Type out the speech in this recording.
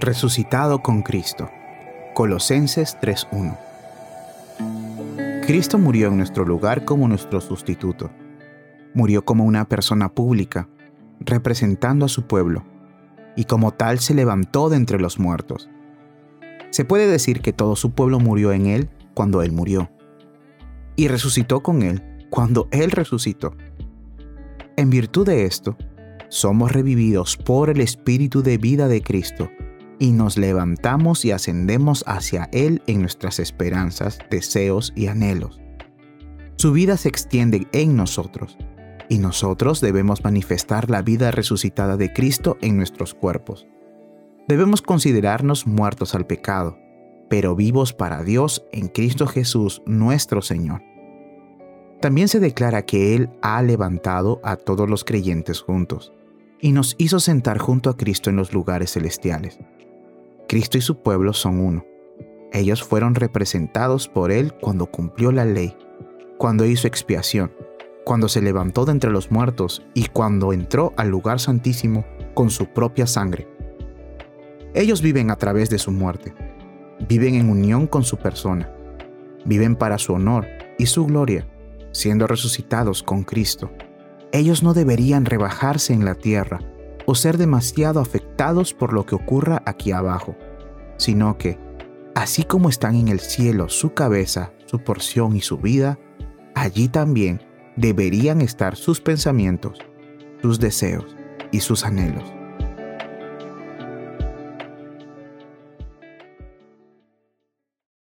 Resucitado con Cristo. Colosenses 3.1. Cristo murió en nuestro lugar como nuestro sustituto. Murió como una persona pública, representando a su pueblo, y como tal se levantó de entre los muertos. Se puede decir que todo su pueblo murió en él cuando él murió, y resucitó con él cuando él resucitó. En virtud de esto, somos revividos por el Espíritu de vida de Cristo y nos levantamos y ascendemos hacia Él en nuestras esperanzas, deseos y anhelos. Su vida se extiende en nosotros y nosotros debemos manifestar la vida resucitada de Cristo en nuestros cuerpos. Debemos considerarnos muertos al pecado, pero vivos para Dios en Cristo Jesús nuestro Señor. También se declara que Él ha levantado a todos los creyentes juntos y nos hizo sentar junto a Cristo en los lugares celestiales. Cristo y su pueblo son uno. Ellos fueron representados por Él cuando cumplió la ley, cuando hizo expiación, cuando se levantó de entre los muertos y cuando entró al lugar santísimo con su propia sangre. Ellos viven a través de su muerte, viven en unión con su persona, viven para su honor y su gloria siendo resucitados con Cristo. Ellos no deberían rebajarse en la tierra o ser demasiado afectados por lo que ocurra aquí abajo, sino que, así como están en el cielo su cabeza, su porción y su vida, allí también deberían estar sus pensamientos, sus deseos y sus anhelos.